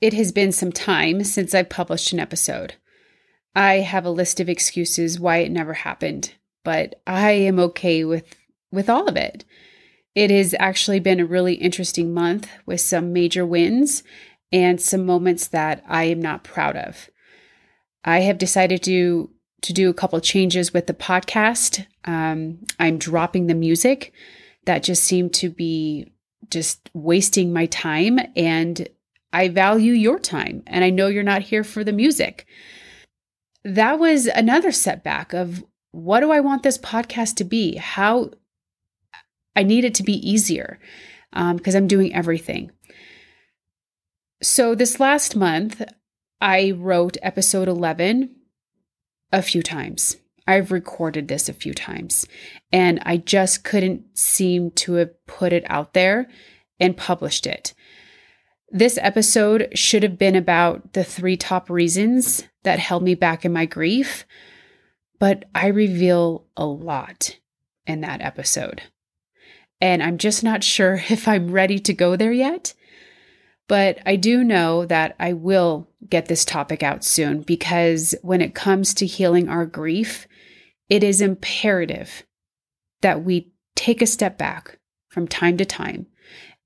It has been some time since I've published an episode. I have a list of excuses why it never happened, but I am okay with with all of it. It has actually been a really interesting month with some major wins and some moments that I am not proud of. I have decided to to do a couple changes with the podcast. Um, I'm dropping the music that just seemed to be just wasting my time and I value your time and I know you're not here for the music. That was another setback of what do I want this podcast to be? How I need it to be easier because um, I'm doing everything. So, this last month, I wrote episode 11 a few times. I've recorded this a few times, and I just couldn't seem to have put it out there and published it. This episode should have been about the three top reasons that held me back in my grief, but I reveal a lot in that episode. And I'm just not sure if I'm ready to go there yet. But I do know that I will get this topic out soon because when it comes to healing our grief, it is imperative that we take a step back from time to time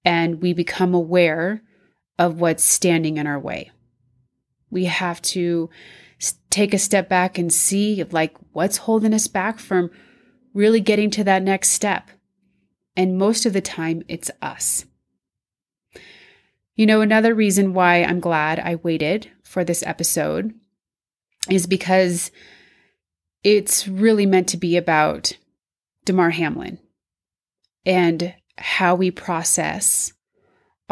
and we become aware of what's standing in our way. We have to take a step back and see like what's holding us back from really getting to that next step. And most of the time it's us. You know, another reason why I'm glad I waited for this episode is because it's really meant to be about Damar Hamlin and how we process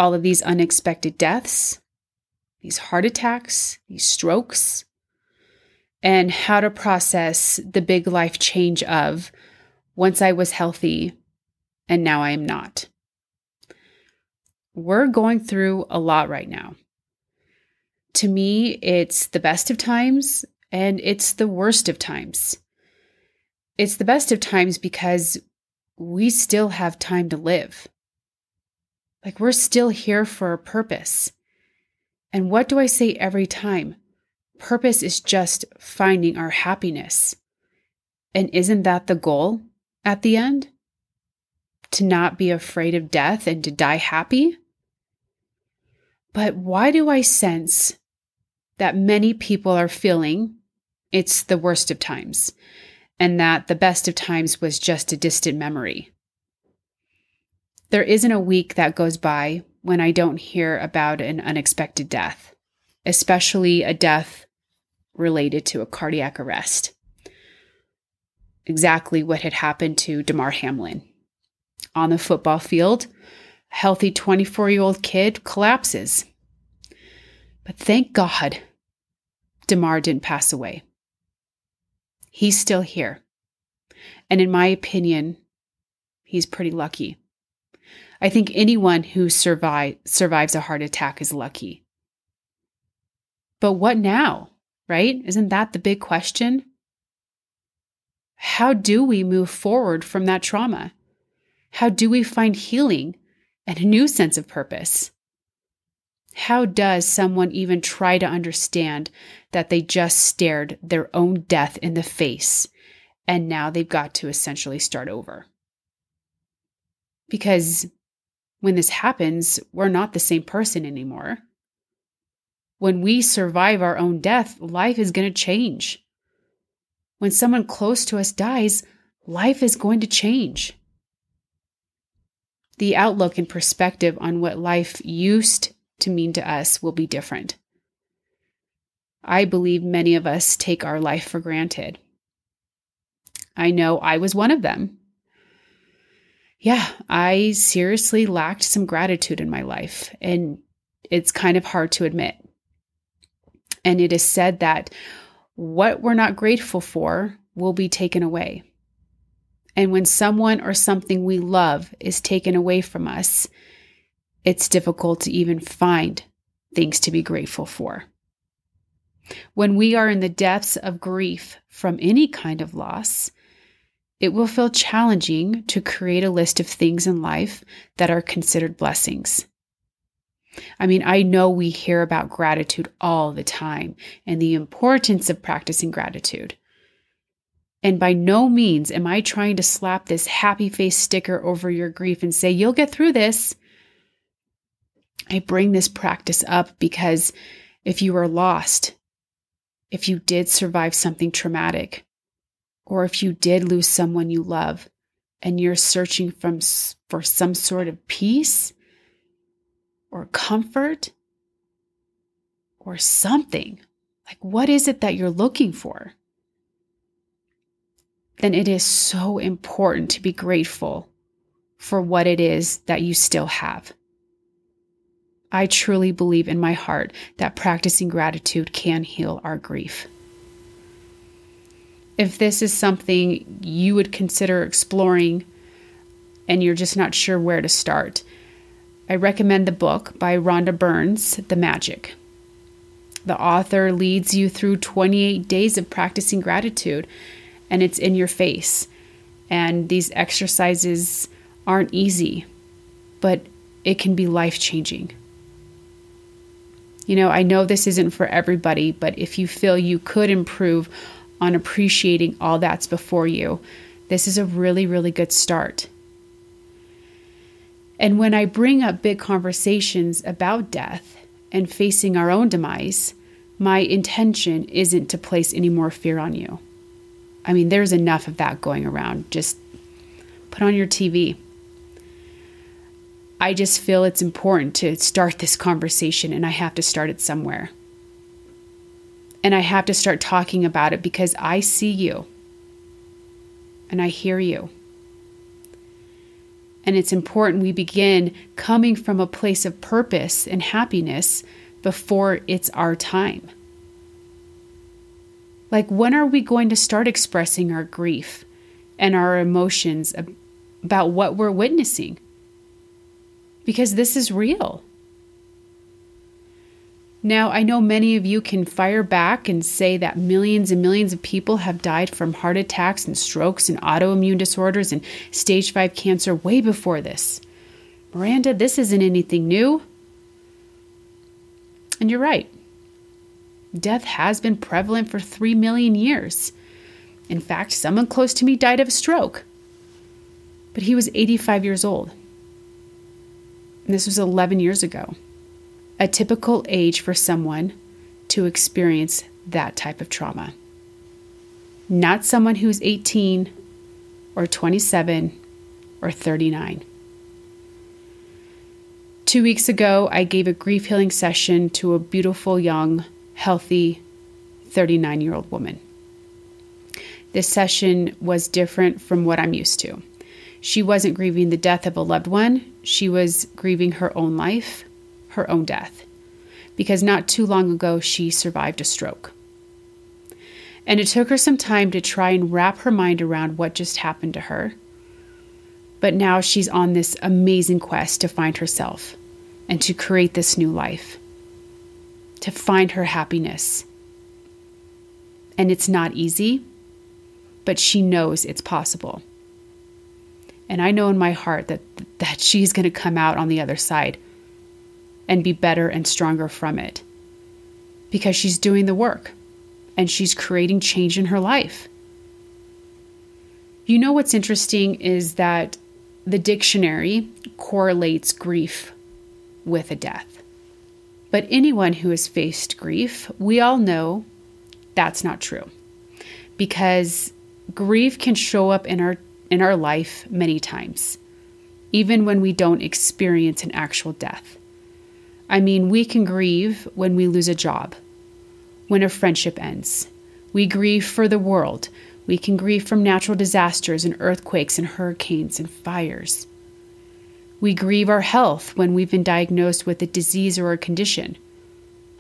all of these unexpected deaths, these heart attacks, these strokes, and how to process the big life change of once I was healthy and now I am not. We're going through a lot right now. To me, it's the best of times and it's the worst of times. It's the best of times because we still have time to live. Like we're still here for a purpose. And what do I say every time? Purpose is just finding our happiness. And isn't that the goal at the end? To not be afraid of death and to die happy? But why do I sense that many people are feeling it's the worst of times and that the best of times was just a distant memory? There isn't a week that goes by when I don't hear about an unexpected death, especially a death related to a cardiac arrest. Exactly what had happened to Damar Hamlin. On the football field, a healthy 24 year old kid collapses. But thank God, Damar didn't pass away. He's still here. And in my opinion, he's pretty lucky. I think anyone who survive, survives a heart attack is lucky. But what now, right? Isn't that the big question? How do we move forward from that trauma? How do we find healing and a new sense of purpose? How does someone even try to understand that they just stared their own death in the face and now they've got to essentially start over? Because when this happens, we're not the same person anymore. When we survive our own death, life is going to change. When someone close to us dies, life is going to change. The outlook and perspective on what life used to mean to us will be different. I believe many of us take our life for granted. I know I was one of them yeah, I seriously lacked some gratitude in my life. And it's kind of hard to admit. And it is said that what we're not grateful for will be taken away. And when someone or something we love is taken away from us, it's difficult to even find things to be grateful for. When we are in the depths of grief from any kind of loss, it will feel challenging to create a list of things in life that are considered blessings. I mean, I know we hear about gratitude all the time and the importance of practicing gratitude. And by no means am I trying to slap this happy face sticker over your grief and say, you'll get through this. I bring this practice up because if you are lost, if you did survive something traumatic, or if you did lose someone you love and you're searching from, for some sort of peace or comfort or something, like what is it that you're looking for? Then it is so important to be grateful for what it is that you still have. I truly believe in my heart that practicing gratitude can heal our grief. If this is something you would consider exploring and you're just not sure where to start, I recommend the book by Rhonda Burns, The Magic. The author leads you through 28 days of practicing gratitude, and it's in your face. And these exercises aren't easy, but it can be life changing. You know, I know this isn't for everybody, but if you feel you could improve on appreciating all that's before you, this is a really, really good start. And when I bring up big conversations about death and facing our own demise, my intention isn't to place any more fear on you. I mean, there's enough of that going around. Just put on your TV. I just feel it's important to start this conversation and I have to start it somewhere. And I have to start talking about it because I see you and I hear you. And it's important we begin coming from a place of purpose and happiness before it's our time. Like, when are we going to start expressing our grief and our emotions about what we're witnessing? because this is real. Now, I know many of you can fire back and say that millions and millions of people have died from heart attacks and strokes and autoimmune disorders and stage 5 cancer way before this. Miranda, this isn't anything new. And you're right. Death has been prevalent for 3 million years. In fact, someone close to me died of a stroke. But he was 85 years old. This was 11 years ago. A typical age for someone to experience that type of trauma. Not someone who's 18 or 27 or 39. Two weeks ago, I gave a grief healing session to a beautiful, young, healthy 39 year old woman. This session was different from what I'm used to. She wasn't grieving the death of a loved one, she was grieving her own life, her own death, because not too long ago she survived a stroke. And it took her some time to try and wrap her mind around what just happened to her. But now she's on this amazing quest to find herself and to create this new life, to find her happiness. And it's not easy, but she knows it's possible. And I know in my heart that that she's going to come out on the other side and be better and stronger from it. Because she's doing the work and she's creating change in her life. You know what's interesting is that the dictionary correlates grief with a death. But anyone who has faced grief, we all know that's not true. Because grief can show up in our in our life many times, even when we don't experience an actual death. I mean, we can grieve when we lose a job, when a friendship ends. We grieve for the world. We can grieve from natural disasters and earthquakes and hurricanes and fires. We grieve our health when we've been diagnosed with a disease or a condition.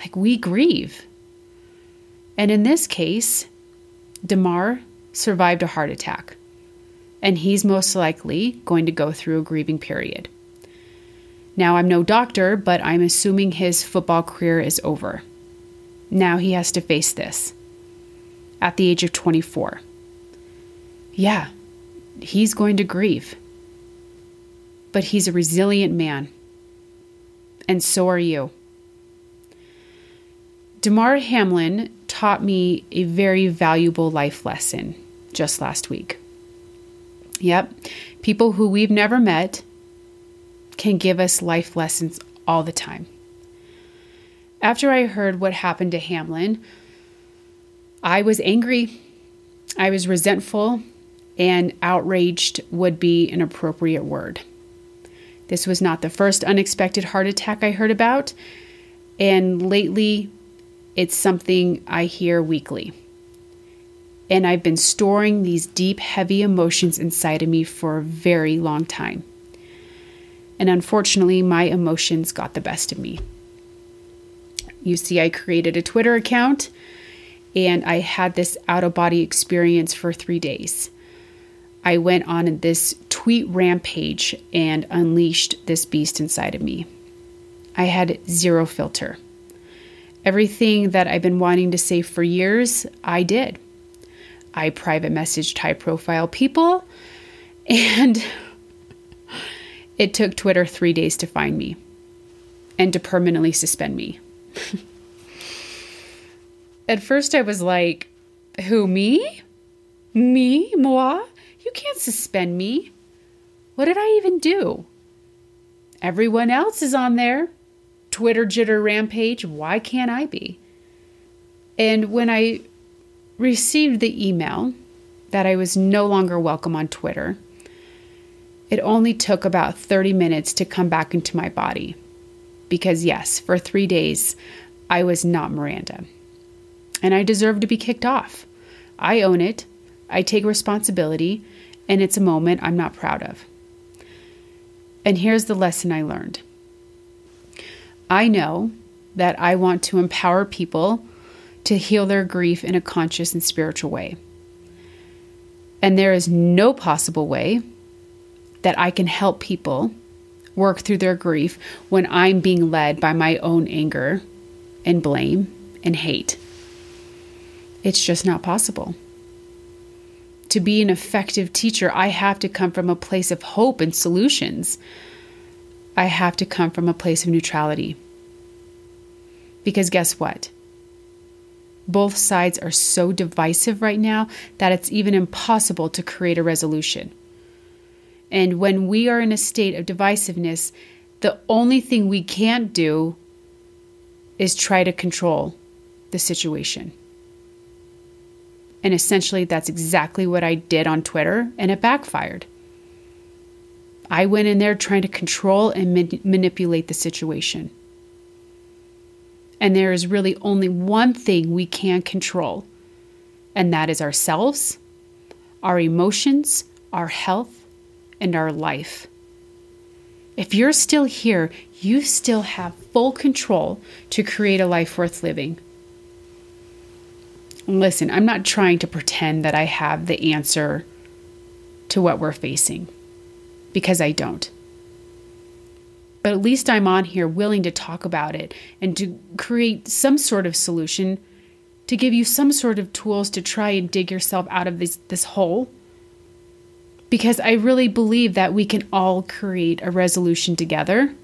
Like we grieve. And in this case, Damar survived a heart attack and he's most likely going to go through a grieving period. Now, I'm no doctor, but I'm assuming his football career is over. Now he has to face this at the age of 24. Yeah, he's going to grieve. But he's a resilient man. and so are you. Damar Hamlin taught me a very valuable life lesson just last week. Yep, people who we've never met can give us life lessons all the time. After I heard what happened to Hamlin, I was angry, I was resentful, and outraged would be an appropriate word. This was not the first unexpected heart attack I heard about, and lately it's something I hear weekly. And I've been storing these deep, heavy emotions inside of me for a very long time. And unfortunately, my emotions got the best of me. You see, I created a Twitter account and I had this out of body experience for three days. I went on this tweet rampage and unleashed this beast inside of me. I had zero filter. Everything that I've been wanting to say for years, I did. I private messaged high profile people, and it took Twitter three days to find me and to permanently suspend me. At first, I was like, Who, me? Me? Moi? You can't suspend me. What did I even do? Everyone else is on there. Twitter jitter rampage. Why can't I be? And when I received the email that I was no longer welcome on Twitter, it only took about 30 minutes to come back into my body. Because, yes, for three days, I was not Miranda. And I deserve to be kicked off. I own it, I take responsibility, and it's a moment I'm not proud of. And here's the lesson I learned I know that I want to empower people to heal their grief in a conscious and spiritual way. And there is no possible way that I can help people work through their grief when I'm being led by my own anger and blame and hate. It's just not possible. To be an effective teacher, I have to come from a place of hope and solutions. I have to come from a place of neutrality. Because guess what? Both sides are so divisive right now that it's even impossible to create a resolution. And when we are in a state of divisiveness, the only thing we can't do is try to control the situation. And essentially, that's exactly what I did on Twitter, and it backfired. I went in there trying to control and ma- manipulate the situation. And there is really only one thing we can control, and that is ourselves, our emotions, our health, and our life. If you're still here, you still have full control to create a life worth living. Listen, I'm not trying to pretend that I have the answer to what we're facing because I don't. But at least I'm on here willing to talk about it and to create some sort of solution to give you some sort of tools to try and dig yourself out of this, this hole. Because I really believe that we can all create a resolution together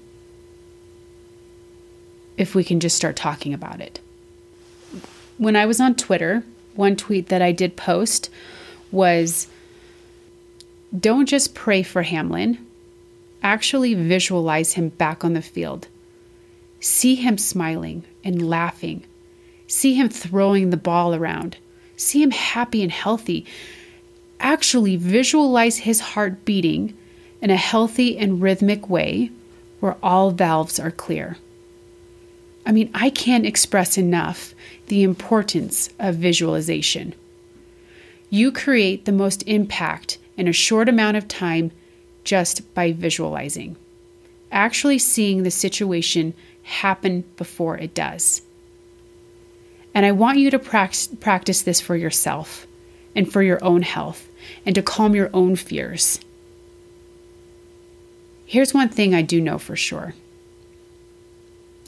if we can just start talking about it. When I was on Twitter, one tweet that I did post was don't just pray for Hamlin, actually visualize him back on the field. See him smiling and laughing. See him throwing the ball around. See him happy and healthy. Actually visualize his heart beating in a healthy and rhythmic way where all valves are clear. I mean, I can't express enough the importance of visualization. You create the most impact in a short amount of time just by visualizing, actually seeing the situation happen before it does. And I want you to practice this for yourself and for your own health and to calm your own fears. Here's one thing I do know for sure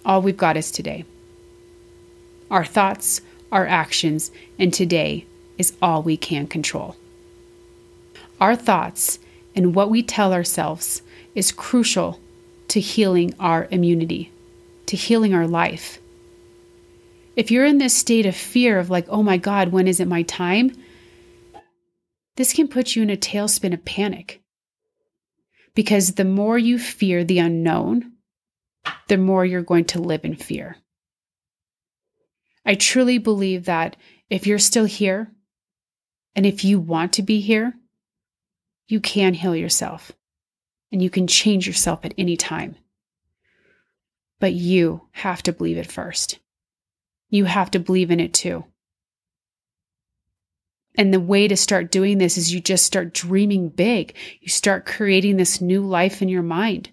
all we've got is today. Our thoughts, our actions, and today is all we can control. Our thoughts and what we tell ourselves is crucial to healing our immunity. to healing our life. If you're in this state of fear of like, oh my God, when is it my time? This can put you in a tailspin of panic. Because the more you fear the unknown, the more you're going to live in fear. I truly believe that if you're still here and if you want to be here, you can heal yourself and you can change yourself at any time. But you have to believe it first. You have to believe in it too. And the way to start doing this is you just start dreaming big. You start creating this new life in your mind.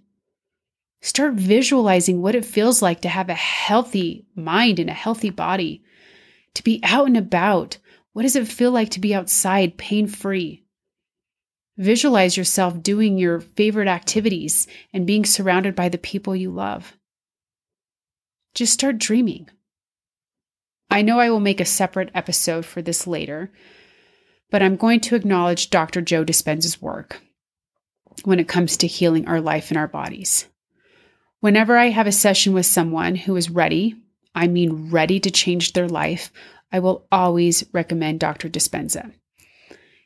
Start visualizing what it feels like to have a healthy mind and a healthy body, to be out and about. What does it feel like to be outside pain free? Visualize yourself doing your favorite activities and being surrounded by the people you love. Just start dreaming. I know I will make a separate episode for this later, but I'm going to acknowledge Dr. Joe Dispenza's work when it comes to healing our life and our bodies. Whenever I have a session with someone who is ready, I mean ready to change their life, I will always recommend Dr. Dispenza.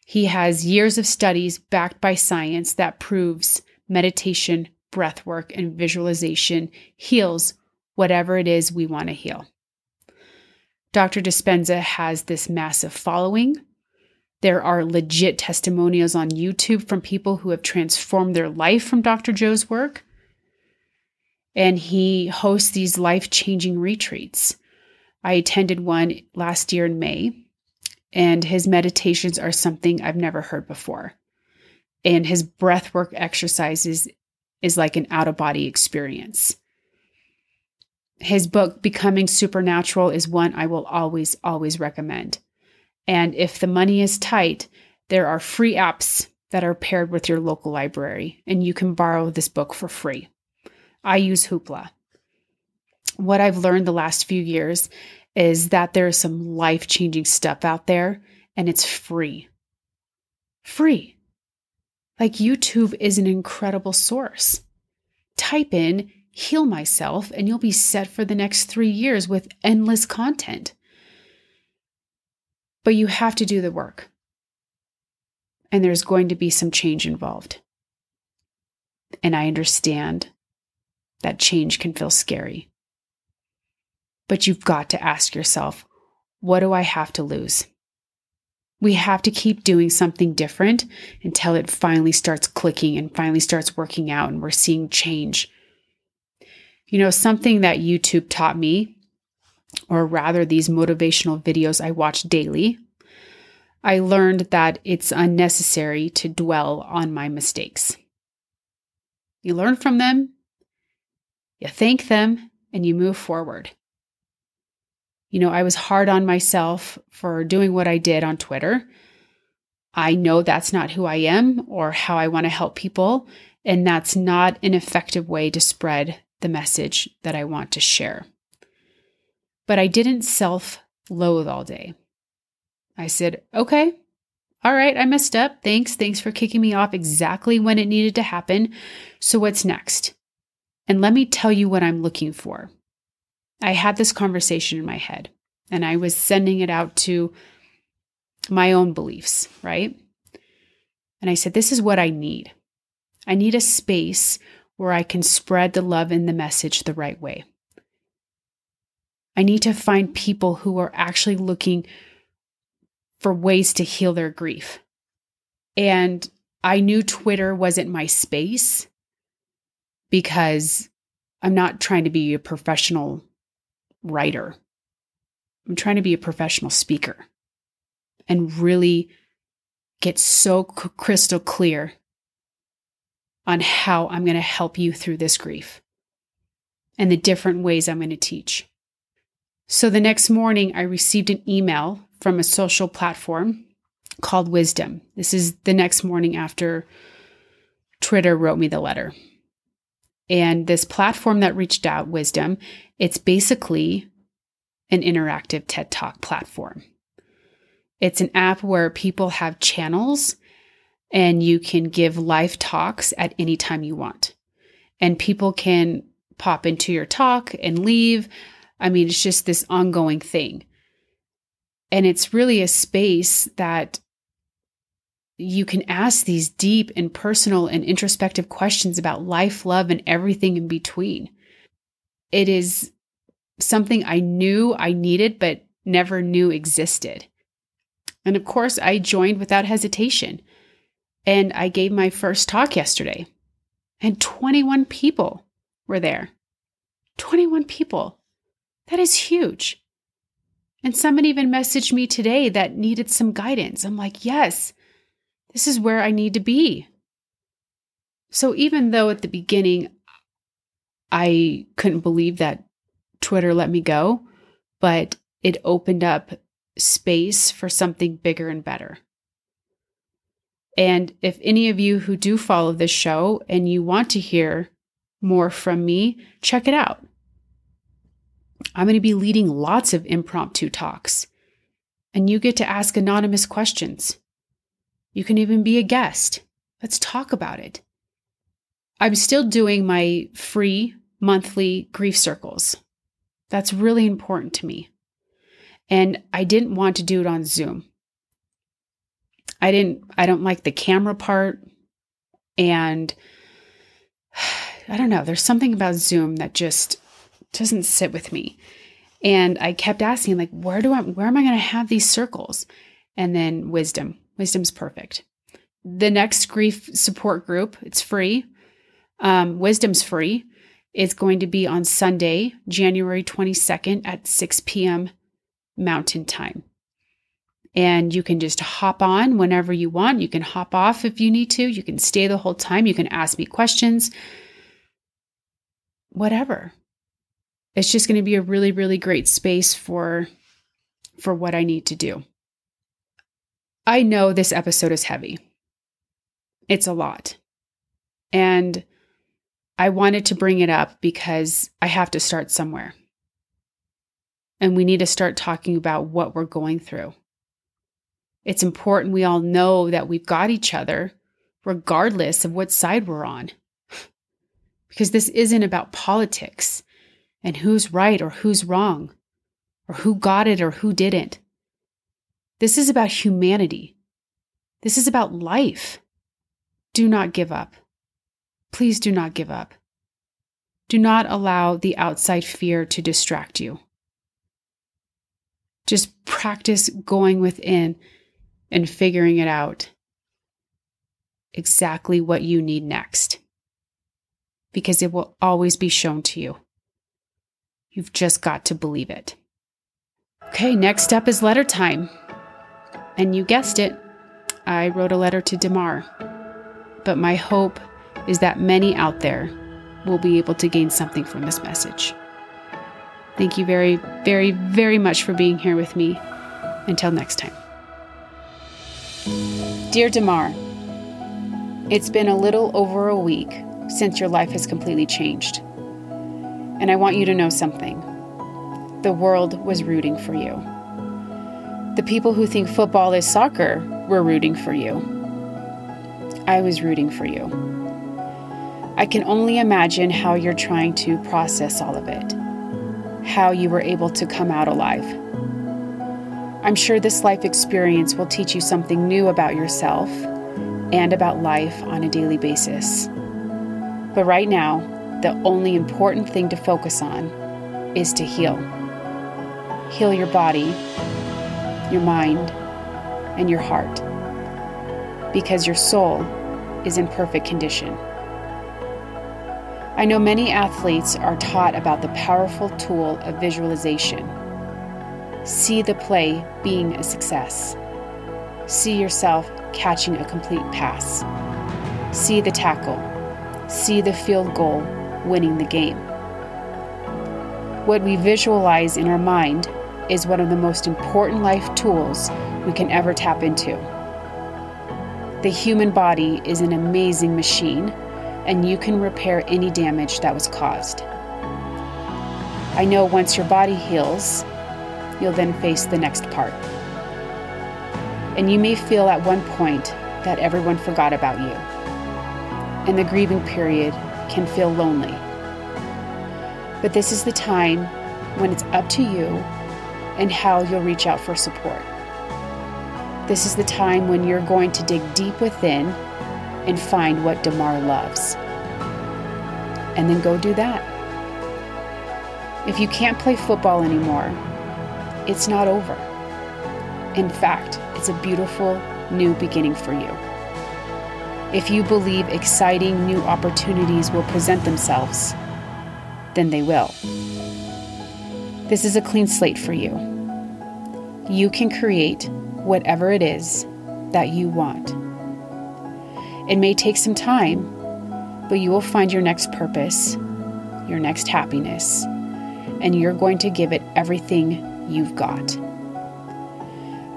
He has years of studies backed by science that proves meditation, breath work, and visualization heals whatever it is we want to heal. Dr. Dispenza has this massive following. There are legit testimonials on YouTube from people who have transformed their life from Dr. Joe's work. And he hosts these life changing retreats. I attended one last year in May and his meditations are something I've never heard before. And his breathwork exercises is like an out of body experience. His book, Becoming Supernatural, is one I will always, always recommend. And if the money is tight, there are free apps that are paired with your local library, and you can borrow this book for free. I use Hoopla. What I've learned the last few years is that there's some life changing stuff out there and it's free. Free. Like YouTube is an incredible source. Type in heal myself and you'll be set for the next three years with endless content. But you have to do the work. And there's going to be some change involved. And I understand that change can feel scary. But you've got to ask yourself, what do I have to lose? We have to keep doing something different until it finally starts clicking and finally starts working out and we're seeing change. You know, something that YouTube taught me, or rather, these motivational videos I watch daily, I learned that it's unnecessary to dwell on my mistakes. You learn from them, you thank them, and you move forward you know, I was hard on myself for doing what I did on Twitter. I know that's not who I am or how I want to help people. And that's not an effective way to spread the message that I want to share. But I didn't self loathe all day. I said, okay, all right, I messed up. Thanks. Thanks for kicking me off exactly when it needed to happen. So, what's next? And let me tell you what I'm looking for. I had this conversation in my head and I was sending it out to my own beliefs, right? And I said, This is what I need. I need a space where I can spread the love and the message the right way. I need to find people who are actually looking for ways to heal their grief. And I knew Twitter wasn't my space because I'm not trying to be a professional writer. I'm trying to be a professional speaker and really get so crystal clear on how I'm going to help you through this grief and the different ways I'm going to teach. So the next morning, I received an email from a social platform called Wisdom. This is the next morning after Twitter wrote me the letter. And this platform that reached out, Wisdom, it's basically an interactive TED Talk platform. It's an app where people have channels and you can give live talks at any time you want. And people can pop into your talk and leave. I mean, it's just this ongoing thing. And it's really a space that you can ask these deep and personal and introspective questions about life, love, and everything in between. It is something I knew I needed, but never knew existed. And of course, I joined without hesitation. And I gave my first talk yesterday, and 21 people were there. 21 people. That is huge. And someone even messaged me today that needed some guidance. I'm like, yes, this is where I need to be. So even though at the beginning I couldn't believe that Twitter let me go, but it opened up space for something bigger and better. And if any of you who do follow this show and you want to hear more from me, check it out. I'm going to be leading lots of impromptu talks, and you get to ask anonymous questions. You can even be a guest. Let's talk about it. I'm still doing my free monthly grief circles. That's really important to me. And I didn't want to do it on Zoom. I didn't I don't like the camera part and I don't know, there's something about Zoom that just doesn't sit with me. And I kept asking like where do I where am I going to have these circles? And then wisdom. Wisdom's perfect. The next grief support group, it's free. Um, wisdom's free. It's going to be on Sunday, January 22nd at 6 p.m. Mountain Time. And you can just hop on whenever you want. You can hop off if you need to. You can stay the whole time. You can ask me questions. Whatever. It's just going to be a really really great space for for what I need to do. I know this episode is heavy. It's a lot. And I wanted to bring it up because I have to start somewhere. And we need to start talking about what we're going through. It's important we all know that we've got each other, regardless of what side we're on. Because this isn't about politics and who's right or who's wrong, or who got it or who didn't. This is about humanity. This is about life. Do not give up. Please do not give up. Do not allow the outside fear to distract you. Just practice going within and figuring it out exactly what you need next. Because it will always be shown to you. You've just got to believe it. Okay, next up is letter time. And you guessed it, I wrote a letter to Damar. But my hope is that many out there will be able to gain something from this message. Thank you very, very, very much for being here with me. Until next time. Dear Damar, it's been a little over a week since your life has completely changed. And I want you to know something. The world was rooting for you. The people who think football is soccer were rooting for you. I was rooting for you. I can only imagine how you're trying to process all of it, how you were able to come out alive. I'm sure this life experience will teach you something new about yourself and about life on a daily basis. But right now, the only important thing to focus on is to heal. Heal your body, your mind, and your heart, because your soul is in perfect condition. I know many athletes are taught about the powerful tool of visualization See the play being a success. See yourself catching a complete pass. See the tackle. See the field goal winning the game. What we visualize in our mind is one of the most important life tools we can ever tap into. The human body is an amazing machine, and you can repair any damage that was caused. I know once your body heals, you'll then face the next part. And you may feel at one point that everyone forgot about you. And the grieving period can feel lonely. But this is the time when it's up to you and how you'll reach out for support. This is the time when you're going to dig deep within and find what Damar loves. And then go do that. If you can't play football anymore, it's not over. In fact, it's a beautiful new beginning for you. If you believe exciting new opportunities will present themselves, then they will. This is a clean slate for you. You can create whatever it is that you want. It may take some time, but you will find your next purpose, your next happiness, and you're going to give it everything you've got.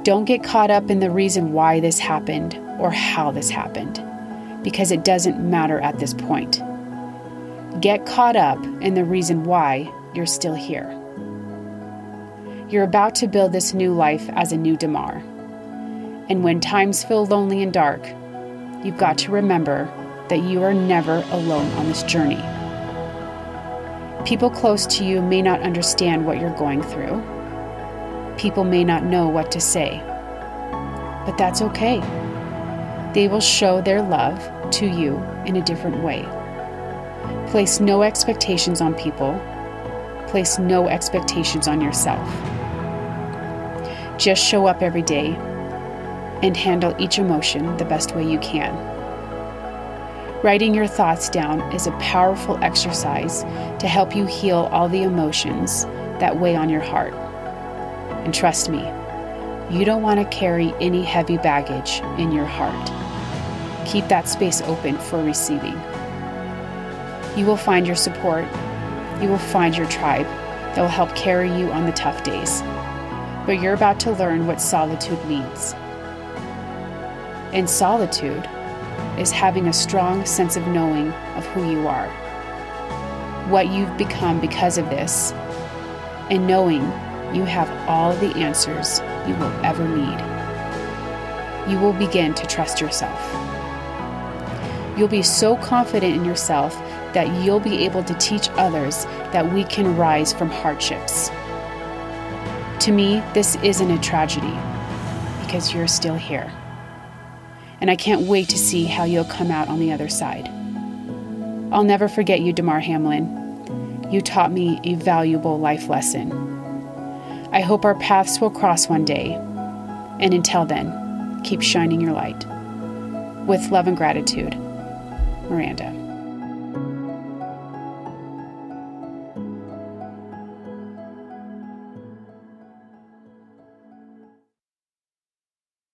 Don't get caught up in the reason why this happened or how this happened, because it doesn't matter at this point. Get caught up in the reason why you're still here. You're about to build this new life as a new Damar. And when times feel lonely and dark, you've got to remember that you are never alone on this journey. People close to you may not understand what you're going through. People may not know what to say. But that's okay. They will show their love to you in a different way. Place no expectations on people. Place no expectations on yourself. Just show up every day and handle each emotion the best way you can. Writing your thoughts down is a powerful exercise to help you heal all the emotions that weigh on your heart. And trust me, you don't want to carry any heavy baggage in your heart. Keep that space open for receiving. You will find your support, you will find your tribe that will help carry you on the tough days. But you're about to learn what solitude means. And solitude is having a strong sense of knowing of who you are, what you've become because of this, and knowing you have all the answers you will ever need. You will begin to trust yourself. You'll be so confident in yourself that you'll be able to teach others that we can rise from hardships. To me, this isn't a tragedy because you're still here. And I can't wait to see how you'll come out on the other side. I'll never forget you, Damar Hamlin. You taught me a valuable life lesson. I hope our paths will cross one day. And until then, keep shining your light. With love and gratitude, Miranda.